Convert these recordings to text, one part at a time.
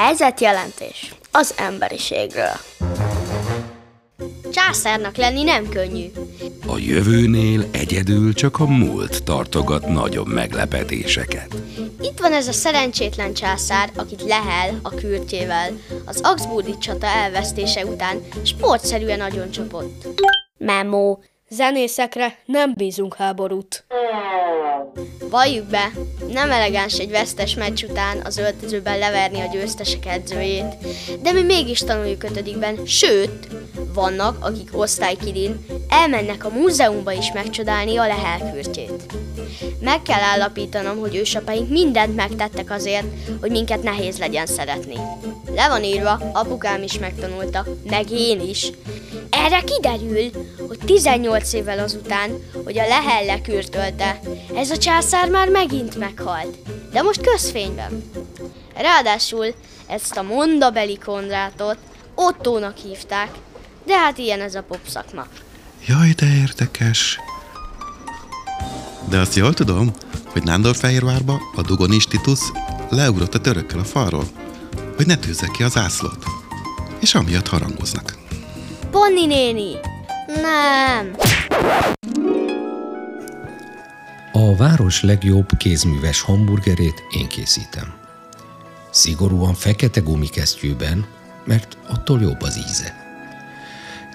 Helyzetjelentés az emberiségről. Császárnak lenni nem könnyű. A jövőnél egyedül csak a múlt tartogat nagyobb meglepetéseket. Itt van ez a szerencsétlen császár, akit lehel a kürtjével. Az Augsburgi csata elvesztése után sportszerűen nagyon csapott. Memo. Zenészekre nem bízunk háborút. Valljuk be, nem elegáns egy vesztes meccs után az öltözőben leverni a győztesek edzőjét, de mi mégis tanuljuk ötödikben, sőt, vannak, akik osztálykidin elmennek a múzeumba is megcsodálni a lehelkürtjét. Meg kell állapítanom, hogy ősapaink mindent megtettek azért, hogy minket nehéz legyen szeretni. Le van írva, apukám is megtanulta, meg én is. Erre kiderül, hogy 18 évvel azután, hogy a lehel lekürtölte, ez a császár már megint meghalt. De most közfényben. Ráadásul ezt a mondabeli Kondrátot Ottónak hívták, de hát ilyen ez a pop szakma. Jaj, de érdekes. De azt jól tudom, hogy Nándorfehérvárba a Dugonis Titus leugrott a törökkel a falról, hogy ne tűzze ki az ászlót. És amiatt harangoznak. Ponni néni! Nem! A város legjobb kézműves hamburgerét én készítem. Szigorúan fekete gumikesztyűben, mert attól jobb az íze.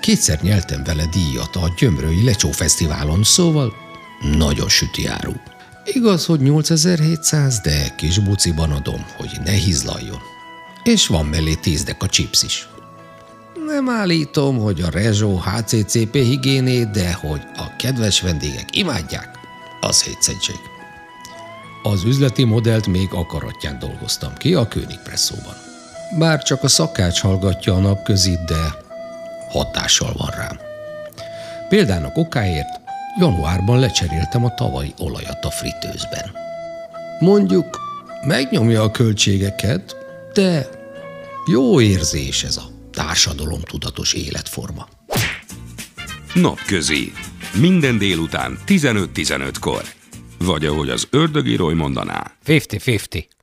Kétszer nyeltem vele díjat a Gyömrői Lecsó Fesztiválon, szóval nagyon süti áru. Igaz, hogy 8700, de kis buciban adom, hogy ne hizlaljon. És van mellé 10 a chips is. Nem állítom, hogy a Rezsó HCCP higiéné, de hogy a kedves vendégek imádják, az hétszentség. Az üzleti modellt még akaratján dolgoztam ki a König presszóban. Bár csak a szakács hallgatja a napközit, de hatással van rám. Példának okáért januárban lecseréltem a tavalyi olajat a fritőzben. Mondjuk megnyomja a költségeket, de jó érzés ez a társadalomtudatos életforma. Napközi. Minden délután 15-15-kor. Vagy ahogy az ördögírói mondaná. 50-50.